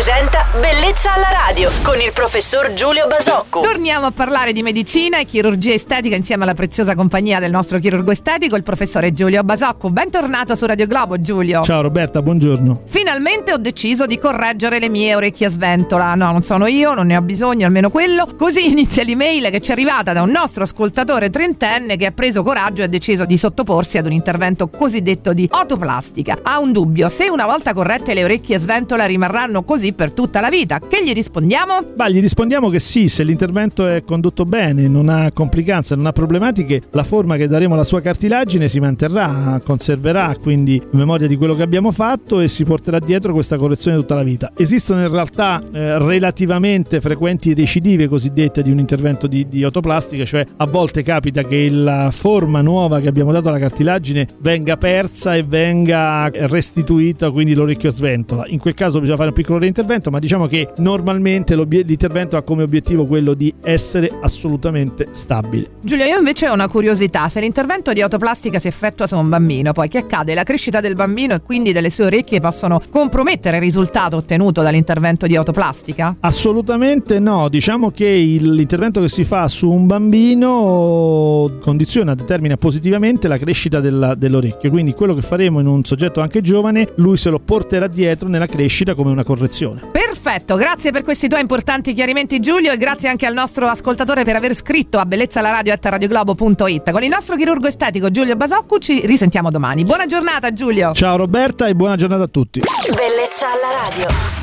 presenta Bellezza alla radio con il professor Giulio Basocco. Torniamo a parlare di medicina e chirurgia estetica insieme alla preziosa compagnia del nostro chirurgo estetico, il professore Giulio Basocco. Bentornato su Radio Globo, Giulio. Ciao Roberta, buongiorno. Finalmente ho deciso di correggere le mie orecchie a sventola. No, non sono io, non ne ho bisogno, almeno quello. Così inizia l'email che ci è arrivata da un nostro ascoltatore trentenne che ha preso coraggio e ha deciso di sottoporsi ad un intervento cosiddetto di otoplastica. Ha un dubbio, se una volta corrette le orecchie a sventola rimarranno così per tutta la vita. Che gli rispondiamo? Beh, gli rispondiamo che sì, se l'intervento è condotto bene, non ha complicanze, non ha problematiche, la forma che daremo alla sua cartilagine si manterrà, conserverà quindi in memoria di quello che abbiamo fatto e si porterà dietro questa correzione tutta la vita. Esistono in realtà eh, relativamente frequenti recidive cosiddette di un intervento di, di otoplastica, cioè a volte capita che la forma nuova che abbiamo dato alla cartilagine venga persa e venga restituita, quindi l'orecchio sventola. In quel caso bisogna fare un piccolo reintervento, ma diciamo che normalmente l'intervento ha come obiettivo quello di essere assolutamente stabile. Giulia, io invece ho una curiosità, se l'intervento di autoplastica si effettua su un bambino, poi che accade? La crescita del bambino e quindi delle sue orecchie possono compromettere il risultato ottenuto dall'intervento di autoplastica? Assolutamente no, diciamo che l'intervento che si fa su un bambino condiziona, determina positivamente la crescita della, dell'orecchio, quindi quello che faremo in un soggetto anche giovane, lui se lo porterà dietro nella crescita come una correzione. Perfetto, grazie per questi tuoi importanti chiarimenti Giulio e grazie anche al nostro ascoltatore per aver scritto a bellezzalaradio.it. Con il nostro chirurgo estetico Giulio Basoccu ci risentiamo domani. Buona giornata Giulio. Ciao Roberta e buona giornata a tutti. Bellezza alla radio.